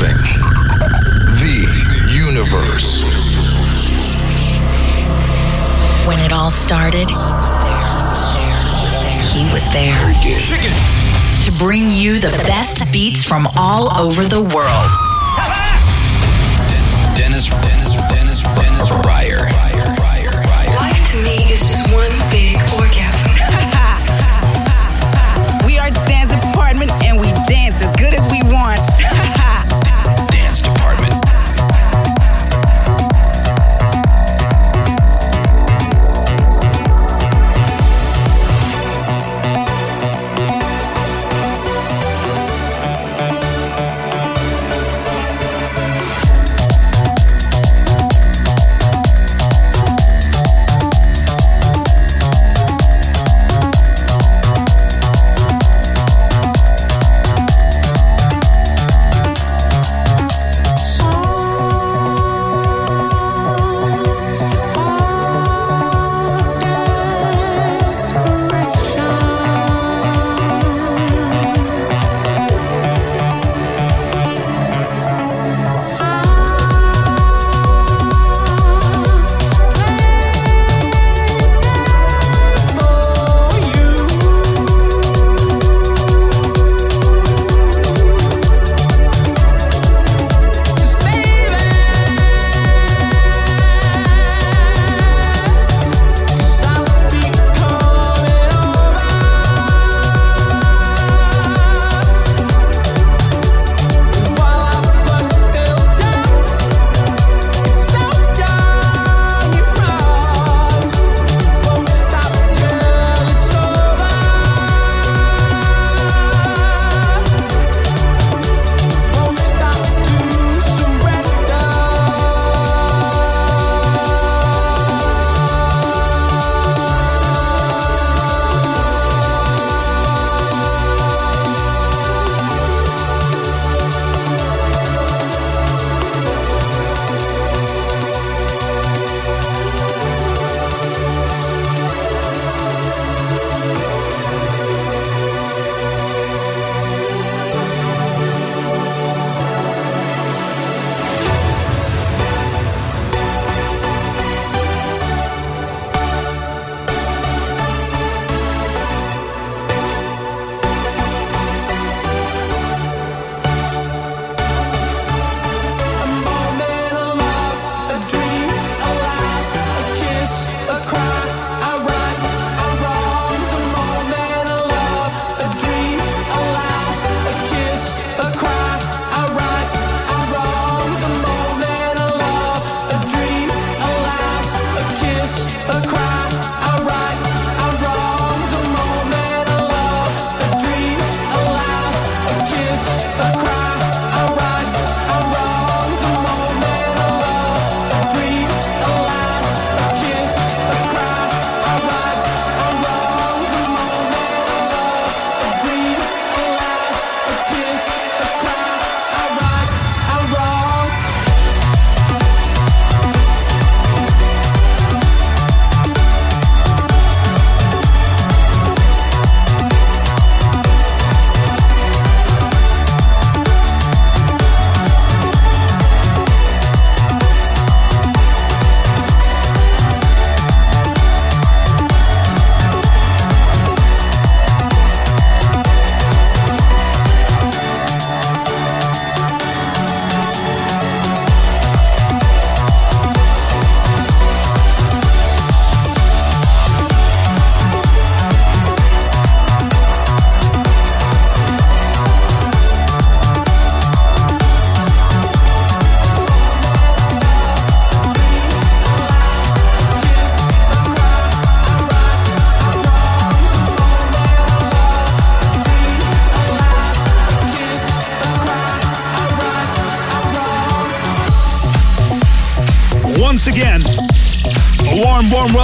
Everything. The universe. When it all started, he was there to bring you the best beats from all over the world.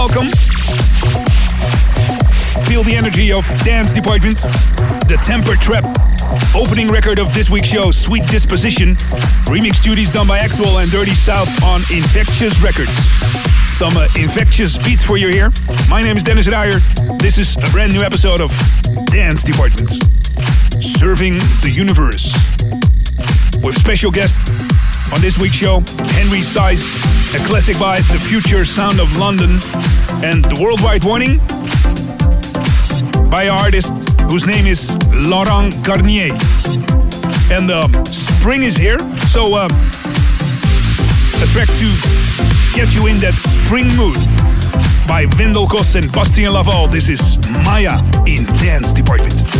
Welcome. Feel the energy of Dance Department, the Temper Trap, opening record of this week's show, Sweet Disposition. Remix duties done by Axwell and Dirty South on Infectious Records. Some uh, infectious beats for you here. My name is Dennis Ruijer. This is a brand new episode of Dance Department, serving the universe. with special guest on this week's show, Henry Saiz, a classic by The Future Sound of London, and The Worldwide Warning by an artist whose name is Laurent Garnier. And uh, spring is here, so uh, a track to get you in that spring mood by Wendell Koss and Bastien Laval. This is Maya in Dance Department.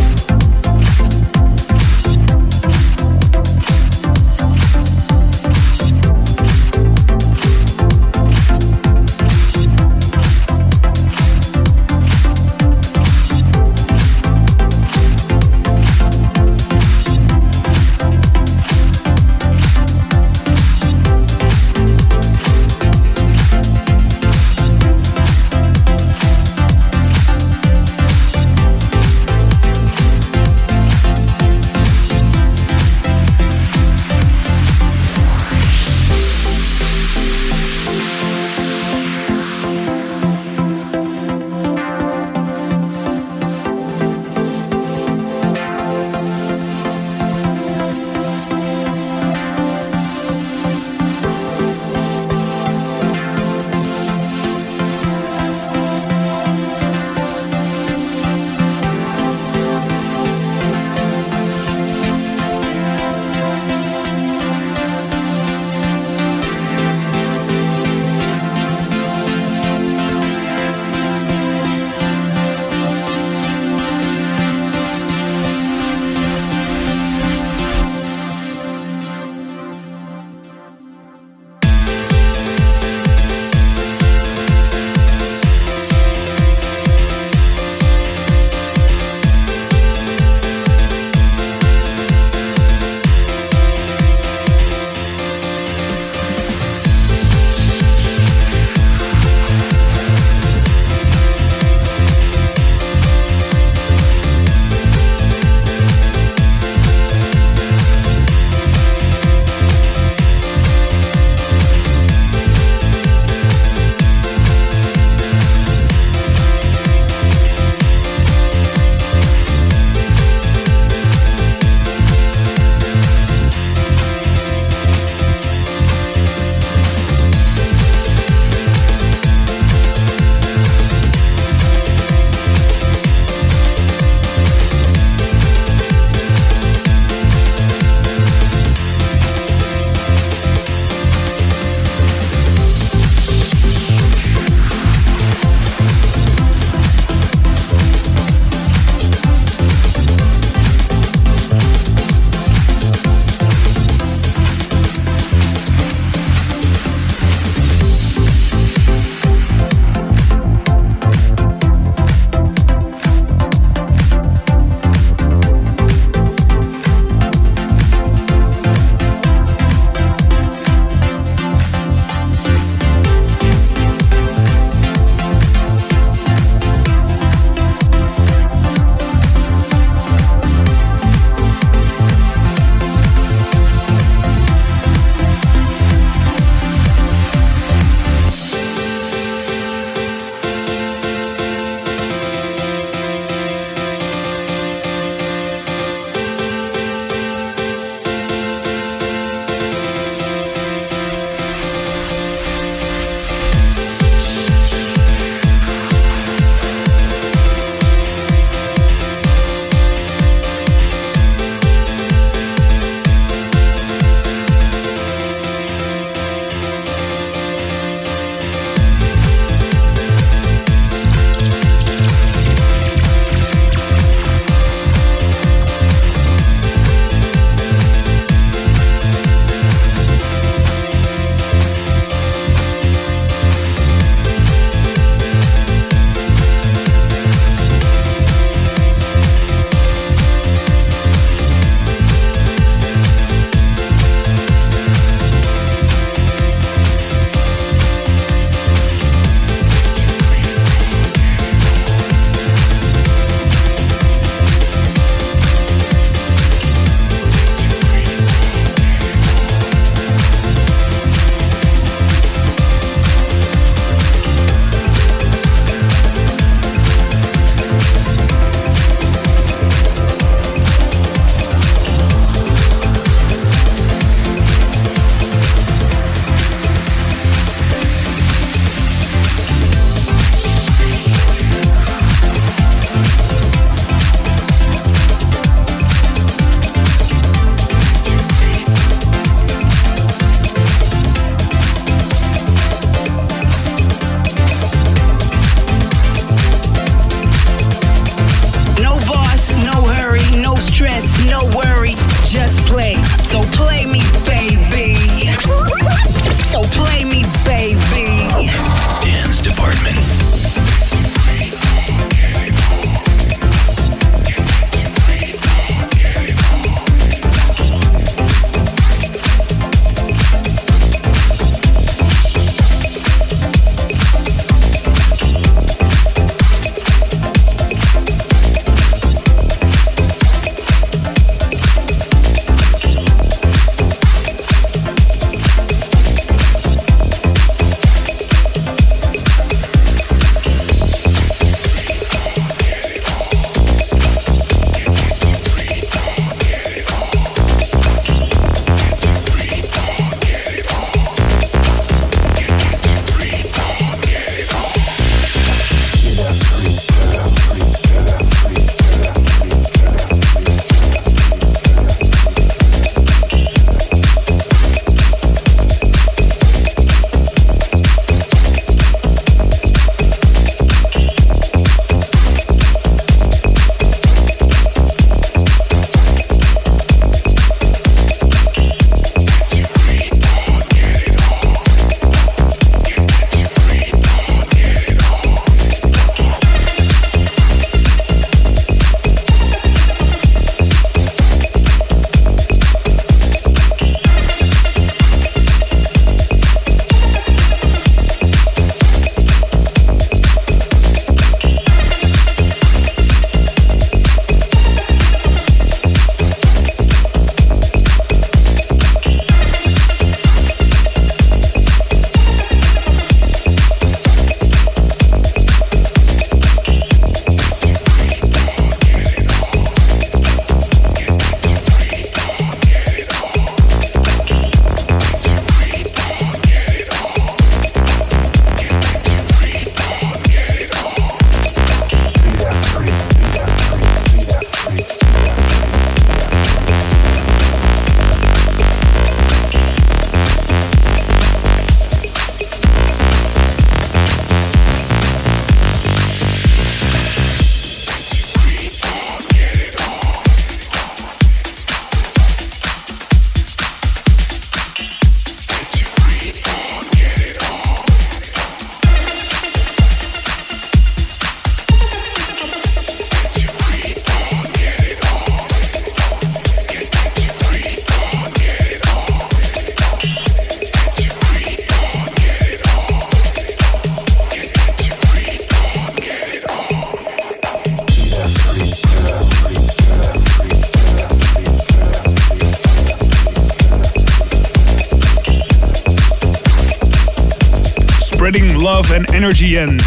And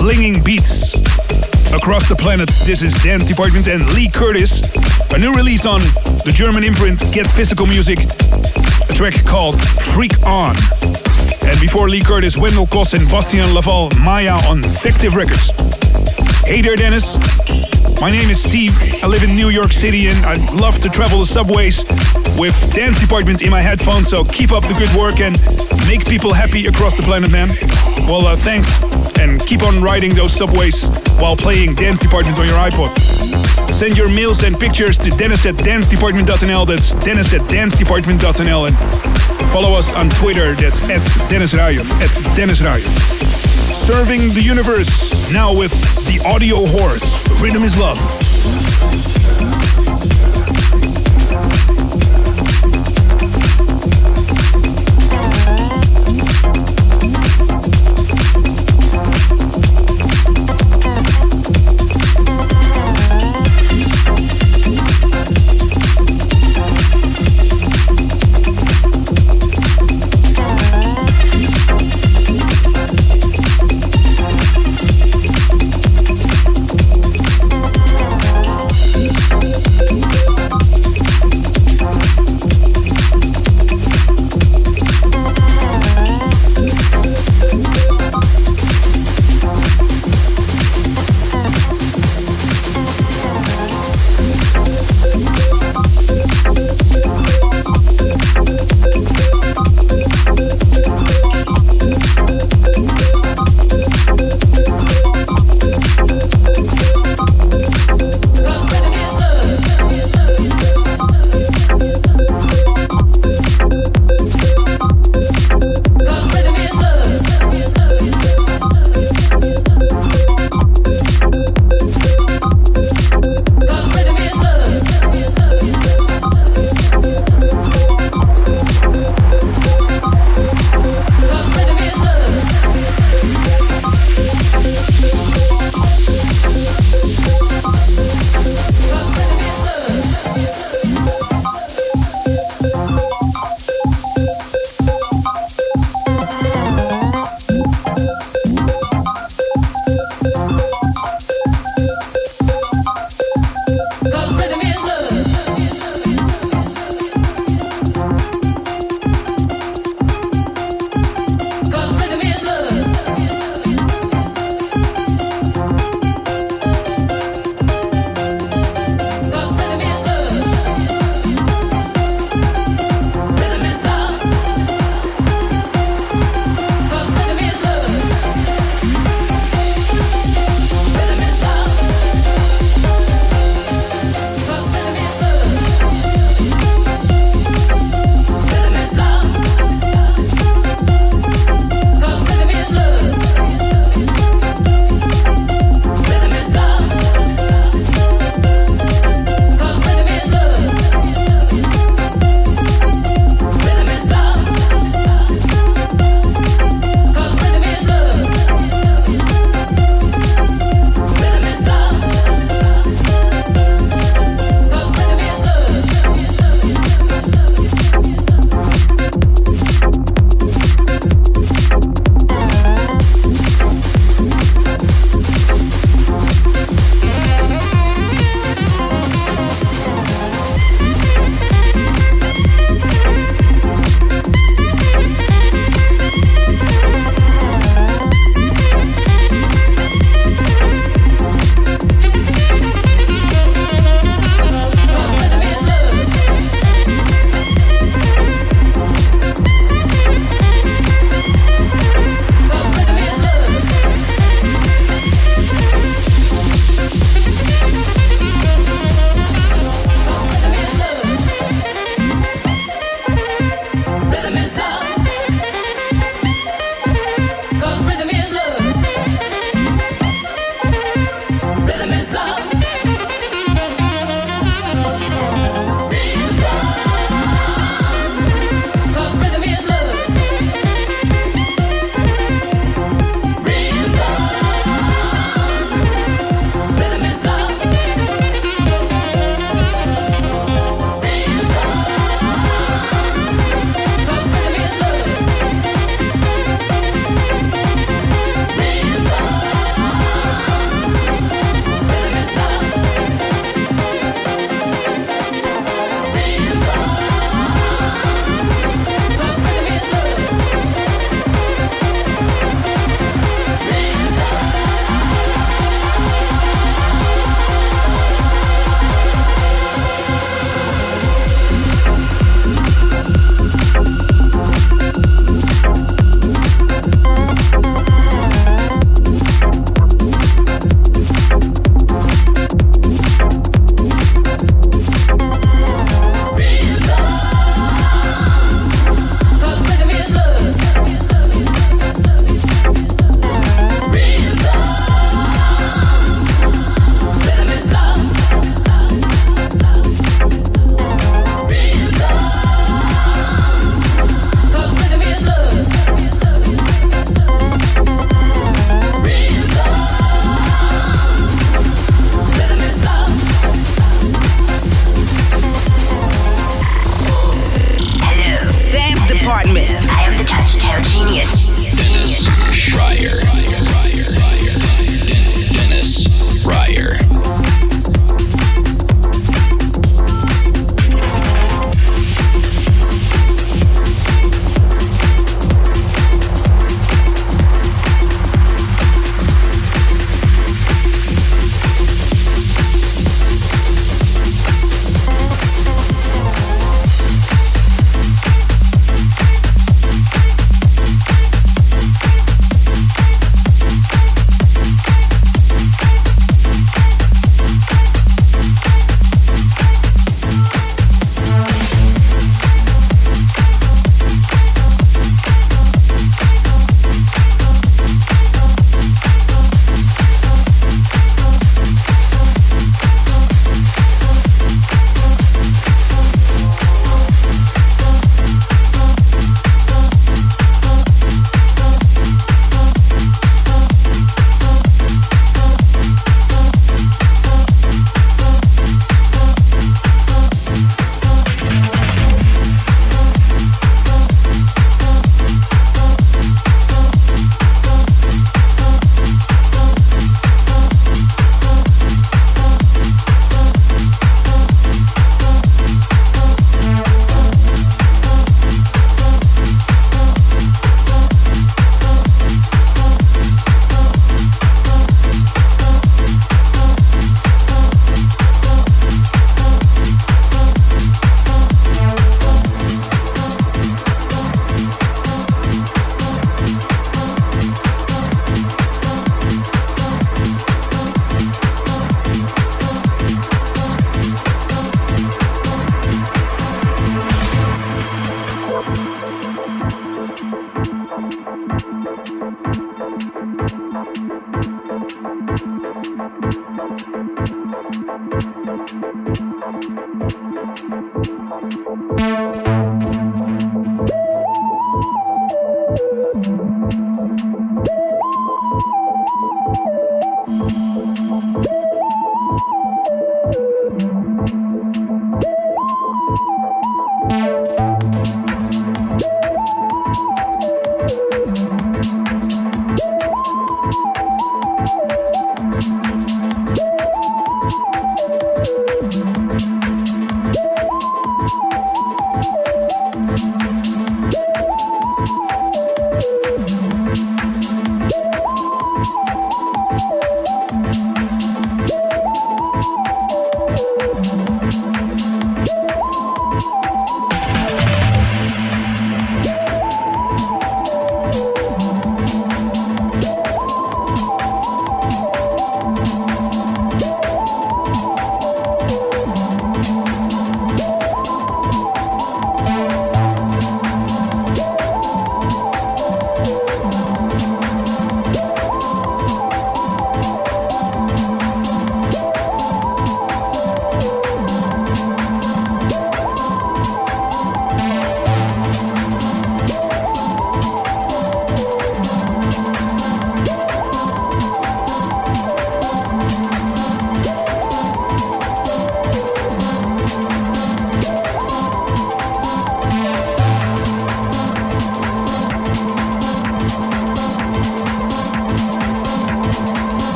blinging beats across the planet. This is Dance Department and Lee Curtis, a new release on the German imprint Get Physical Music, a track called Freak On. And before Lee Curtis, Wendell Koss and Bastien Laval, Maya on Fictive Records. Hey there, Dennis. My name is Steve. I live in New York City and I love to travel the subways with Dance Department in my headphones. So keep up the good work and make people happy across the planet, man. Well, uh, thanks and keep on riding those subways while playing Dance Department on your iPod. Send your mails and pictures to dennis at dancedepartment.nl. That's dennis at dancedepartment.nl. And follow us on Twitter. That's at Dennis Ruijer. At Dennis Ruijer. Serving the universe now with the audio horse. Rhythm is love.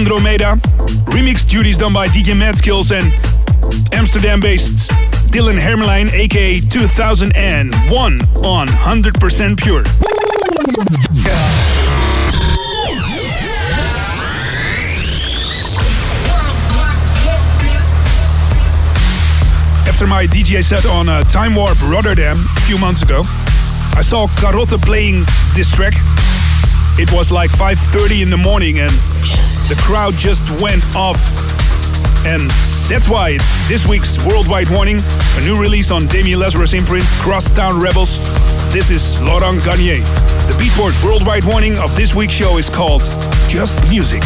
Andromeda. Remix duties done by DJ Mad Skills and Amsterdam-based Dylan Hermelijn, aka 2001 on 100% Pure. After my DJ set on uh, Time Warp Rotterdam a few months ago, I saw Karotte playing this track. It was like 5.30 in the morning and the crowd just went off. And that's why it's this week's Worldwide Warning, a new release on Damian Lazarus imprint, Crosstown Rebels. This is Laurent Garnier. The Beatport Worldwide Warning of this week's show is called Just Music.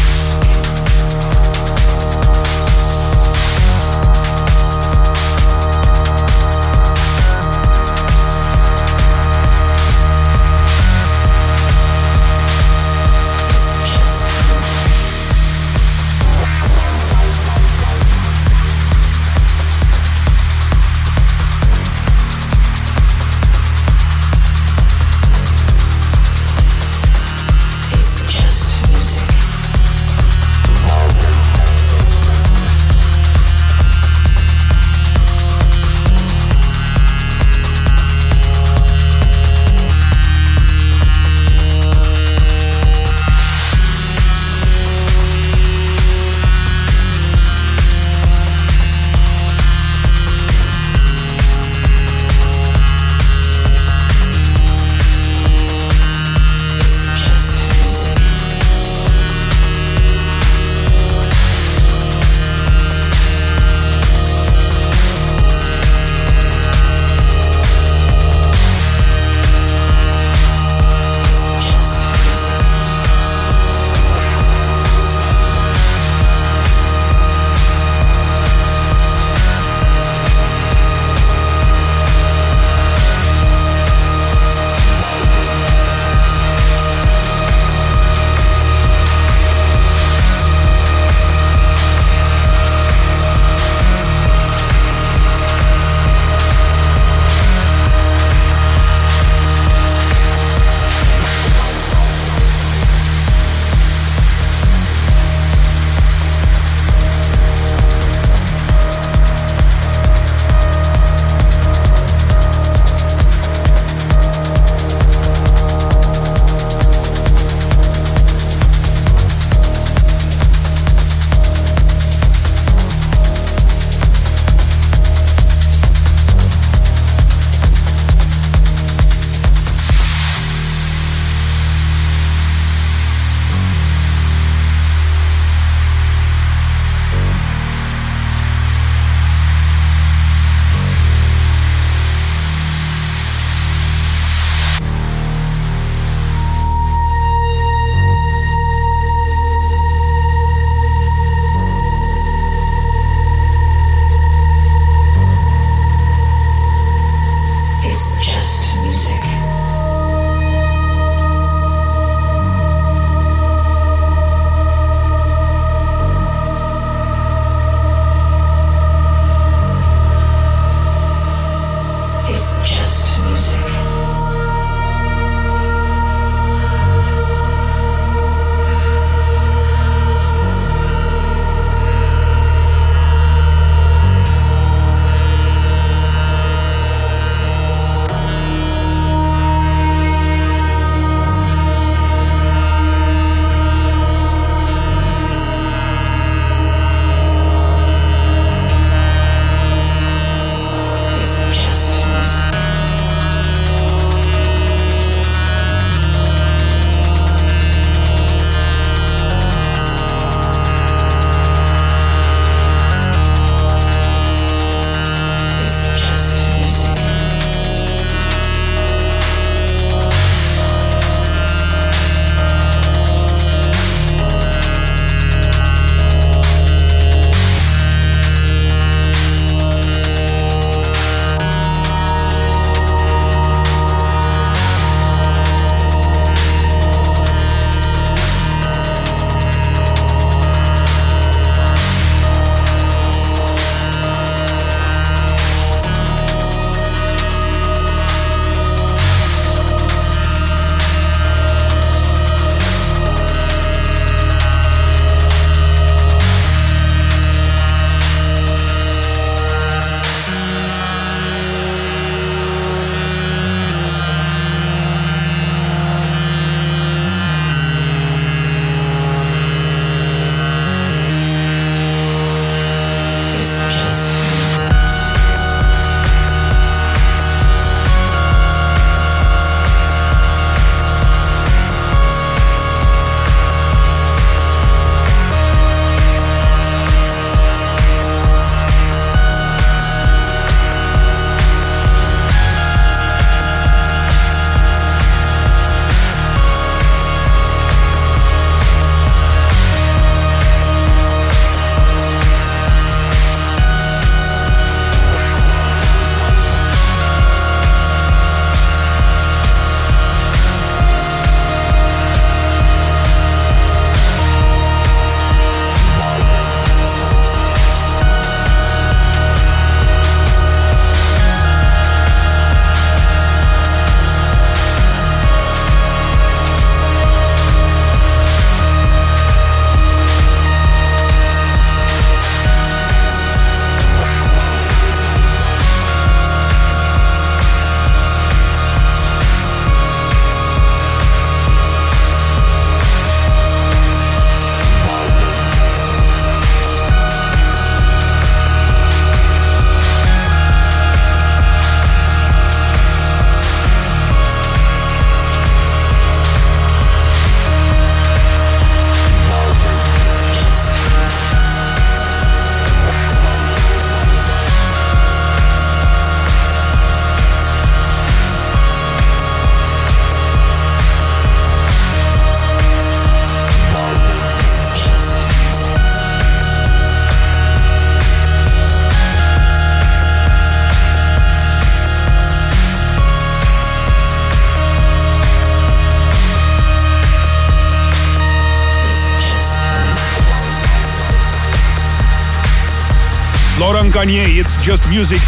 Garnier, it's just music.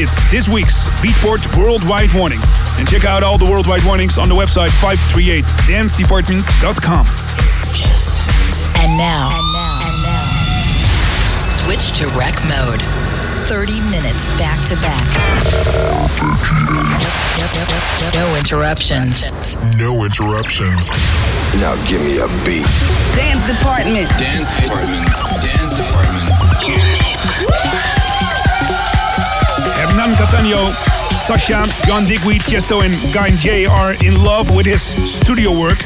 It's this week's Beatport Worldwide Warning. And check out all the worldwide warnings on the website 538dancedepartment.com. And now, and now, and now, switch to rec mode. 30 minutes back to back. No interruptions. No interruptions. Now give me a beat. Dance Department. Dance Department. Dance Department. Hernan Cattaneo, Sasha, John Digweed, Chesto, and Guy J are in love with his studio work.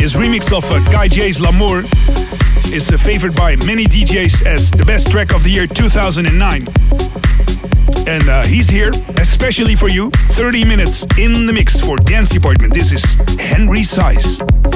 His remix of uh, Guy J's Lamur is favored by many DJs as the best track of the year 2009. And uh, he's here especially for you. 30 minutes in the mix for Dance Department. This is Henry Saiz.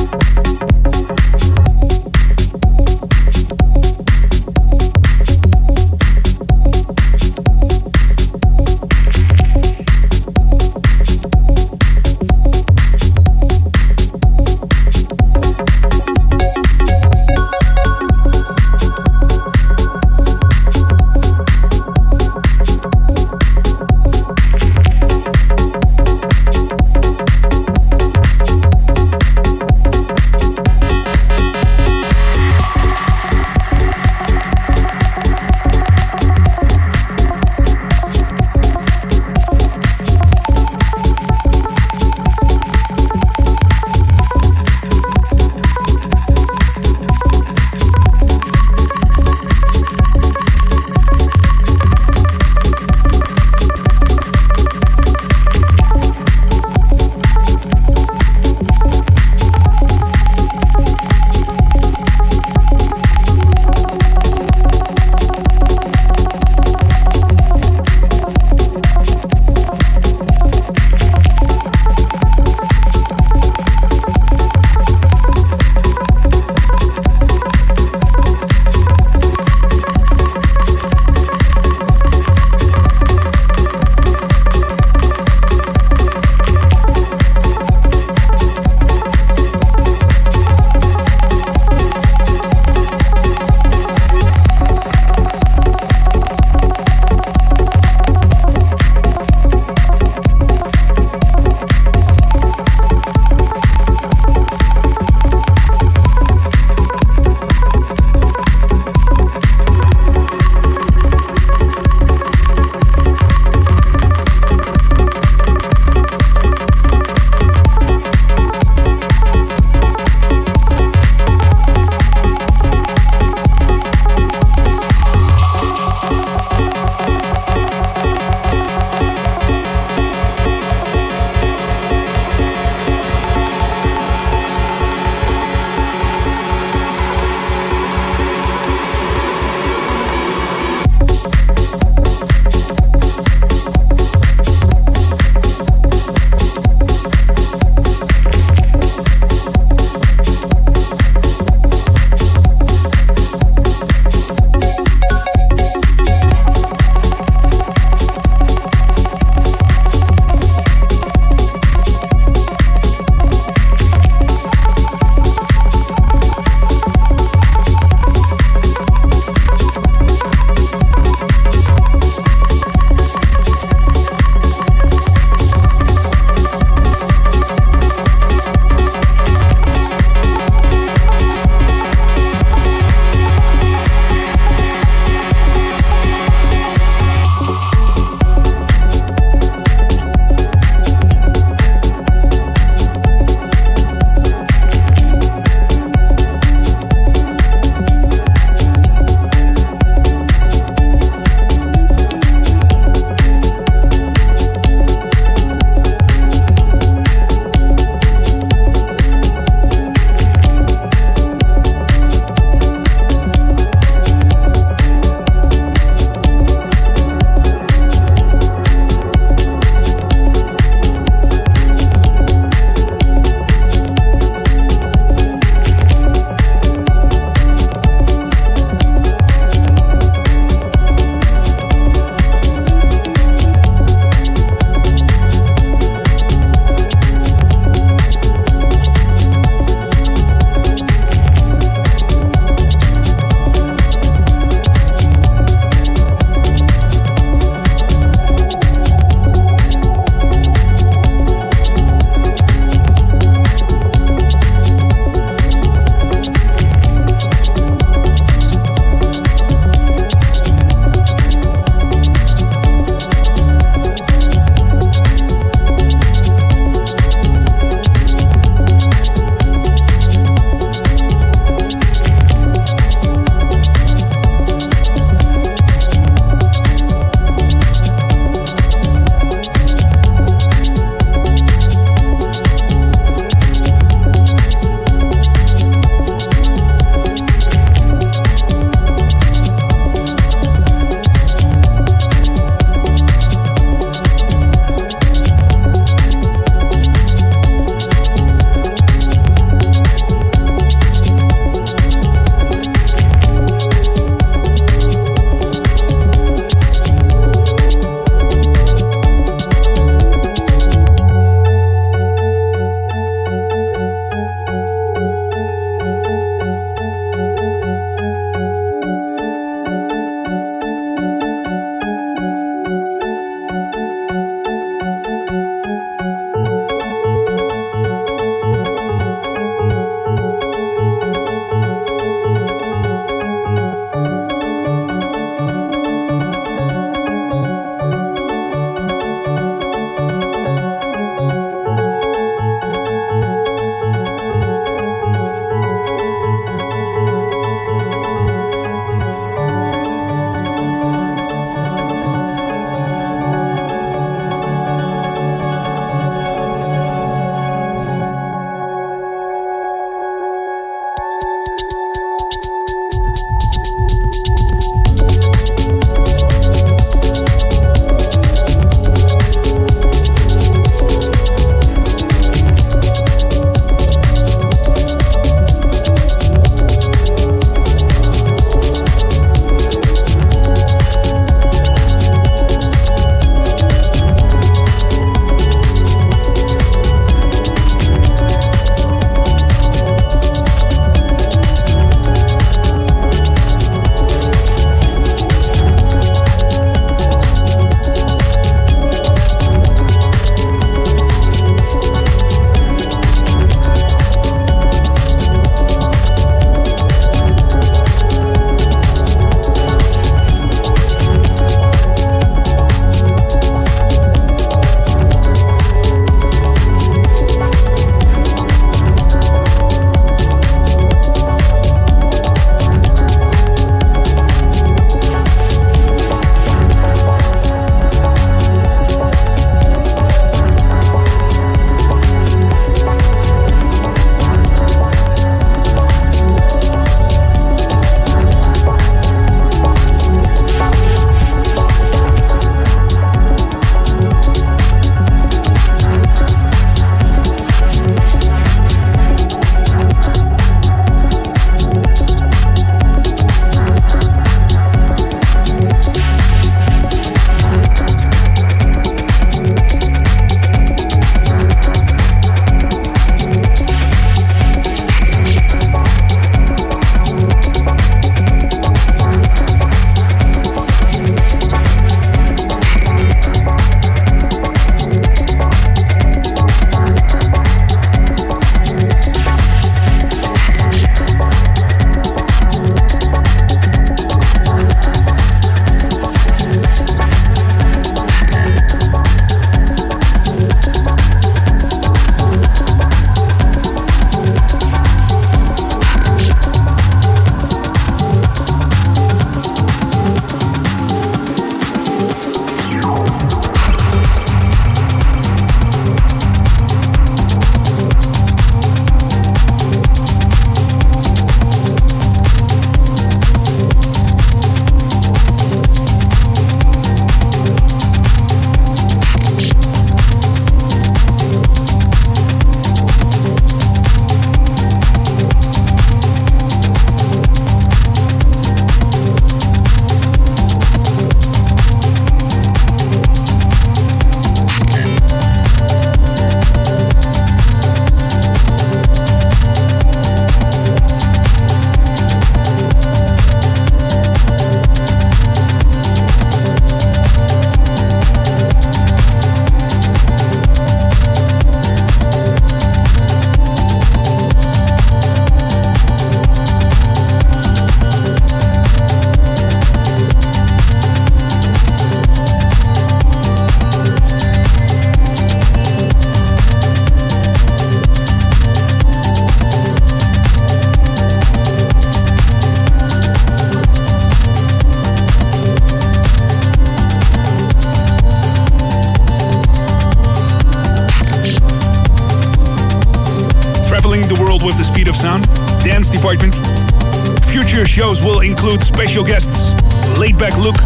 Future shows will include special guests Laidback Luke,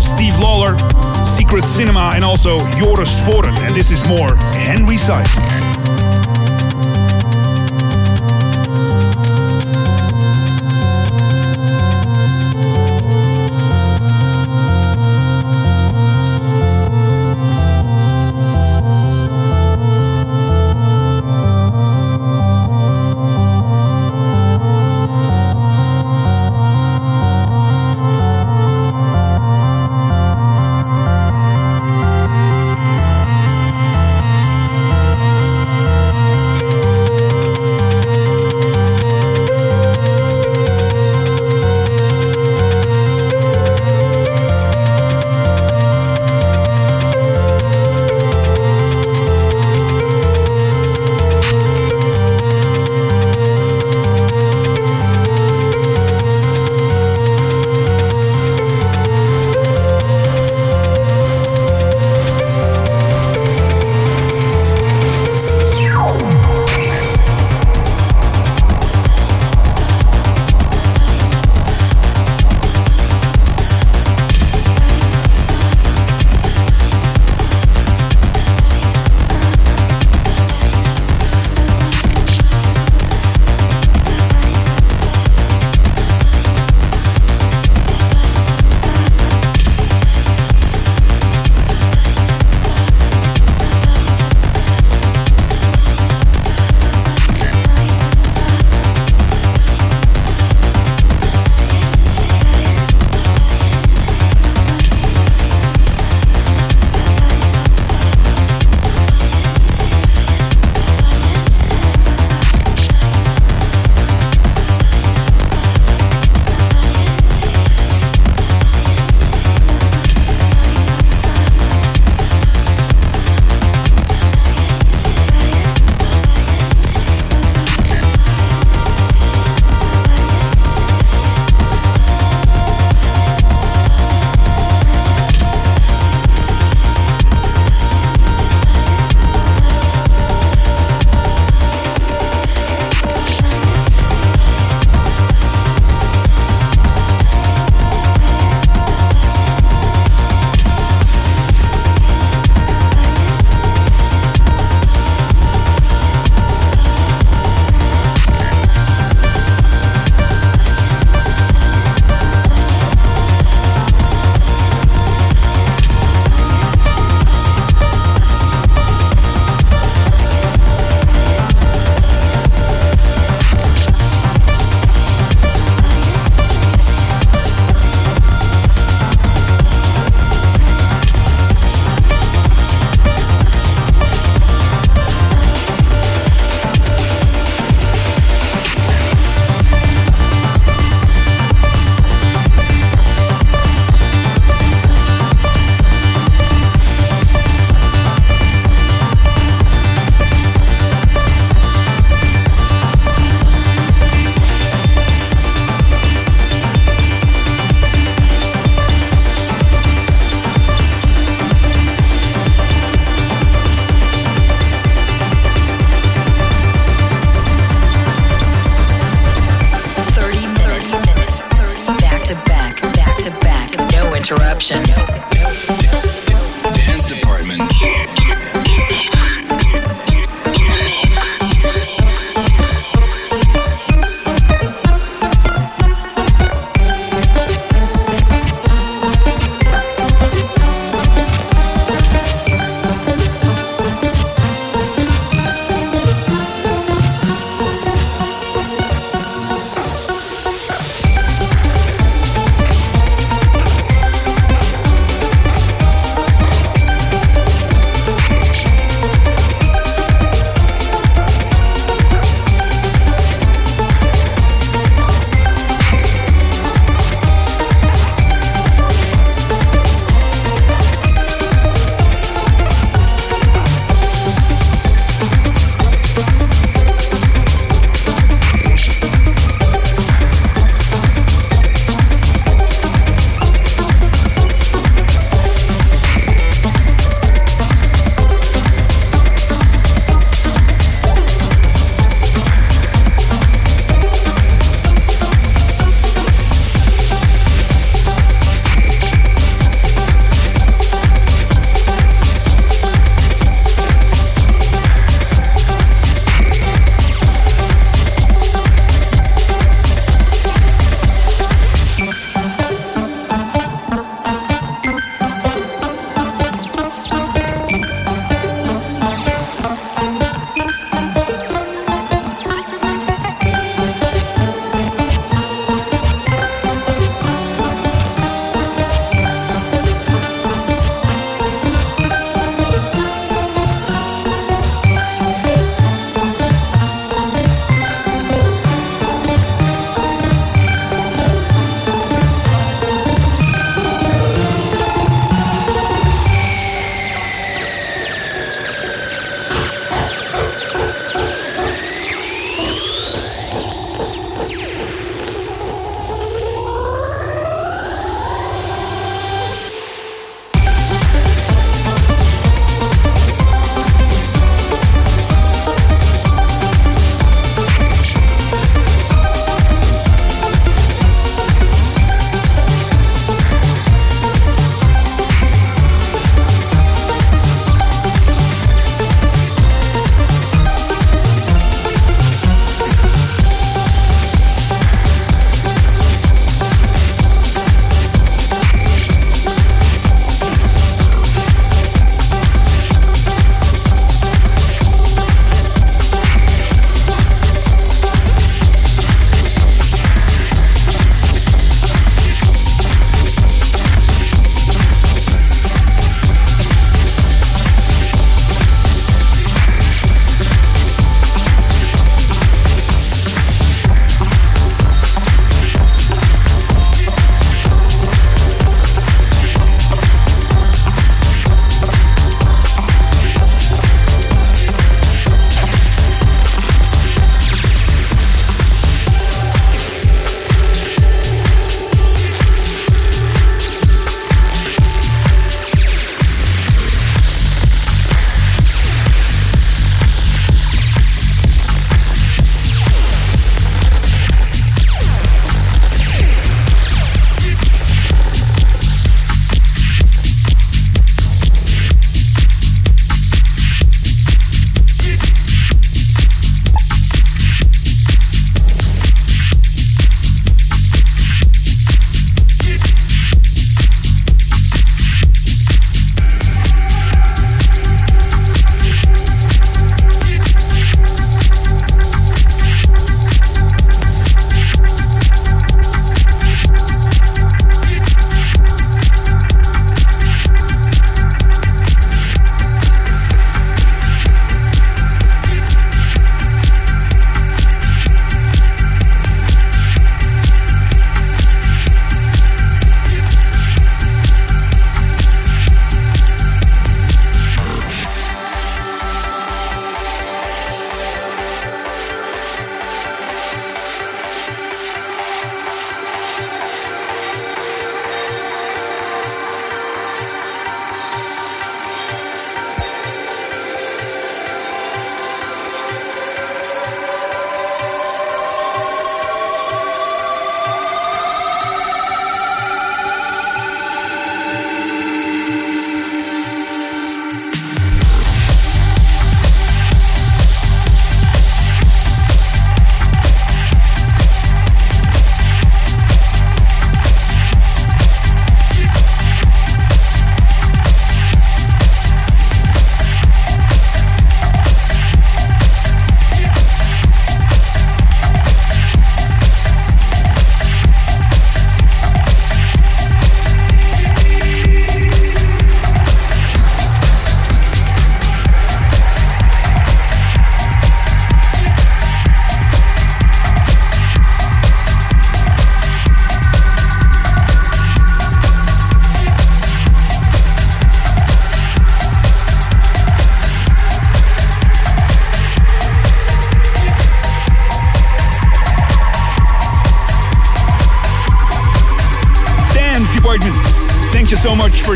Steve Lawler, Secret Cinema, and also Joris Voorn. And this is more Henry Saiz.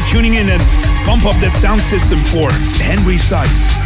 Tuning in and pump up that sound system for Henry Saiz.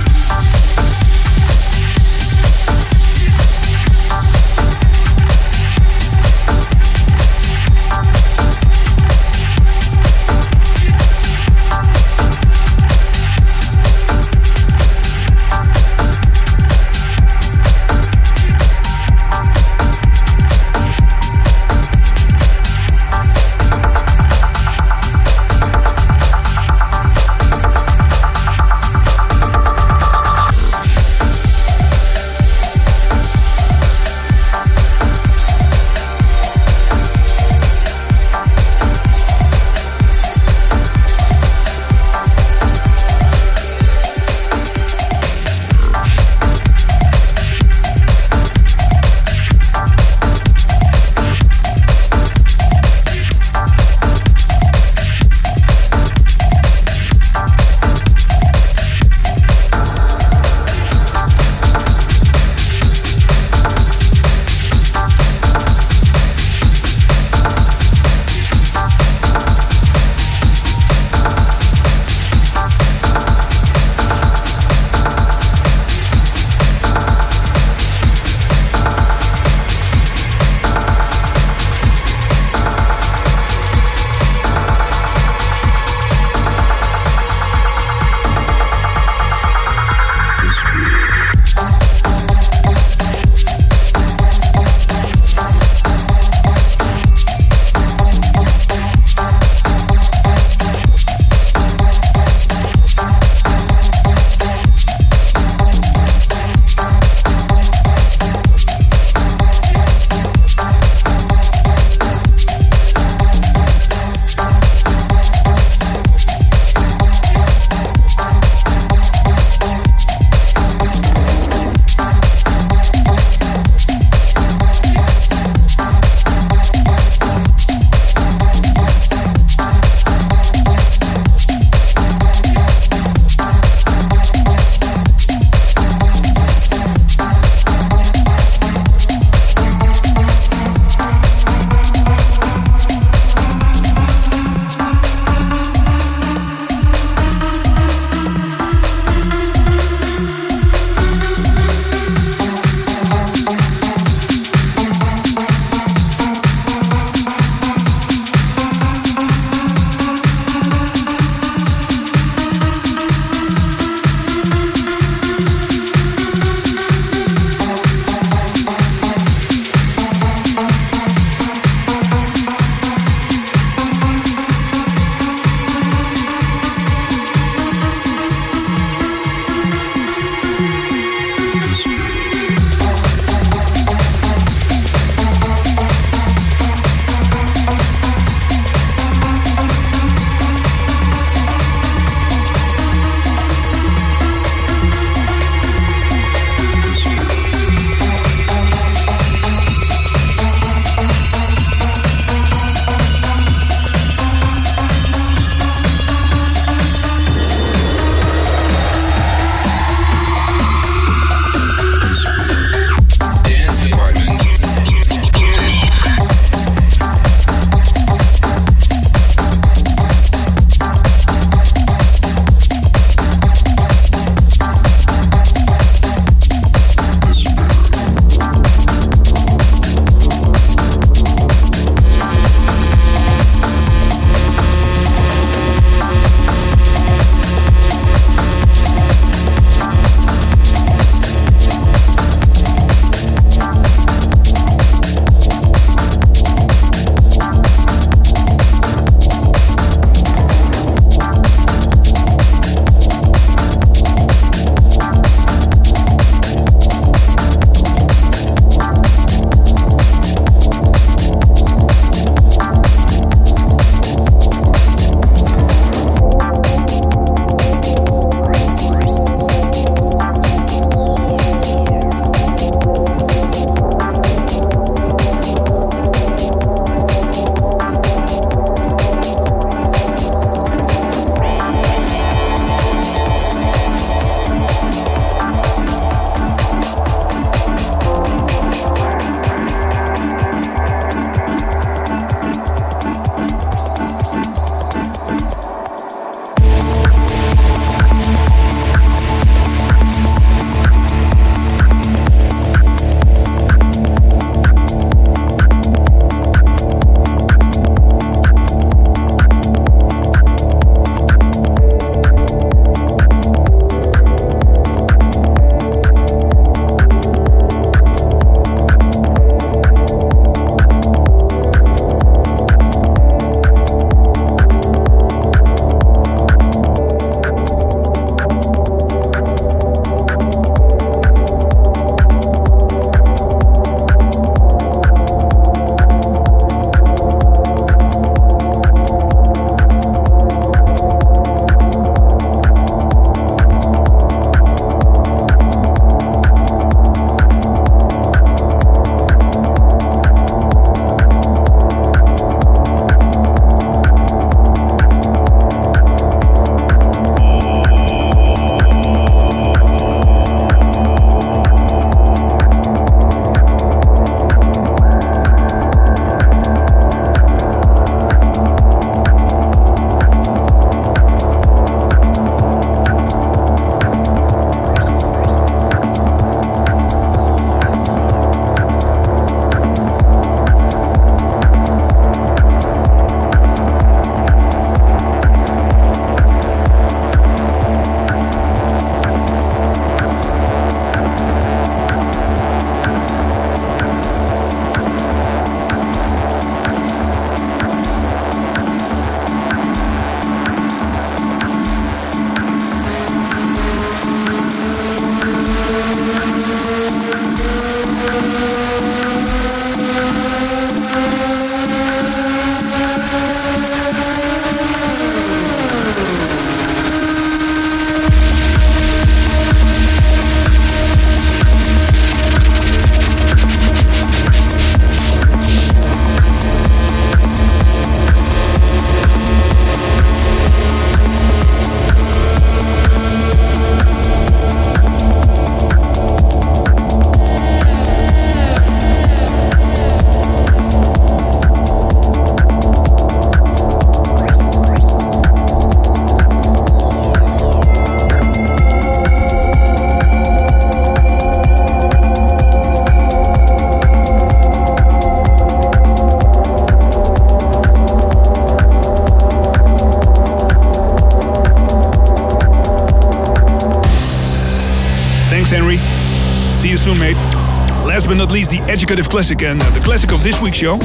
The classic and uh, the classic of this week's show.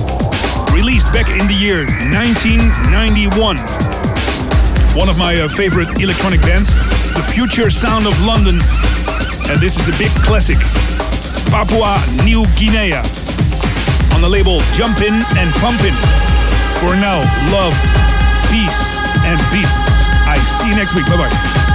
Released back in the year 1991. One of my uh, favorite electronic bands, The Future Sound of London. And this is a big classic. Papua New Guinea. On the label Jumpin' and Pumpin'. For now, love, peace, and beats. I see you next week. Bye bye.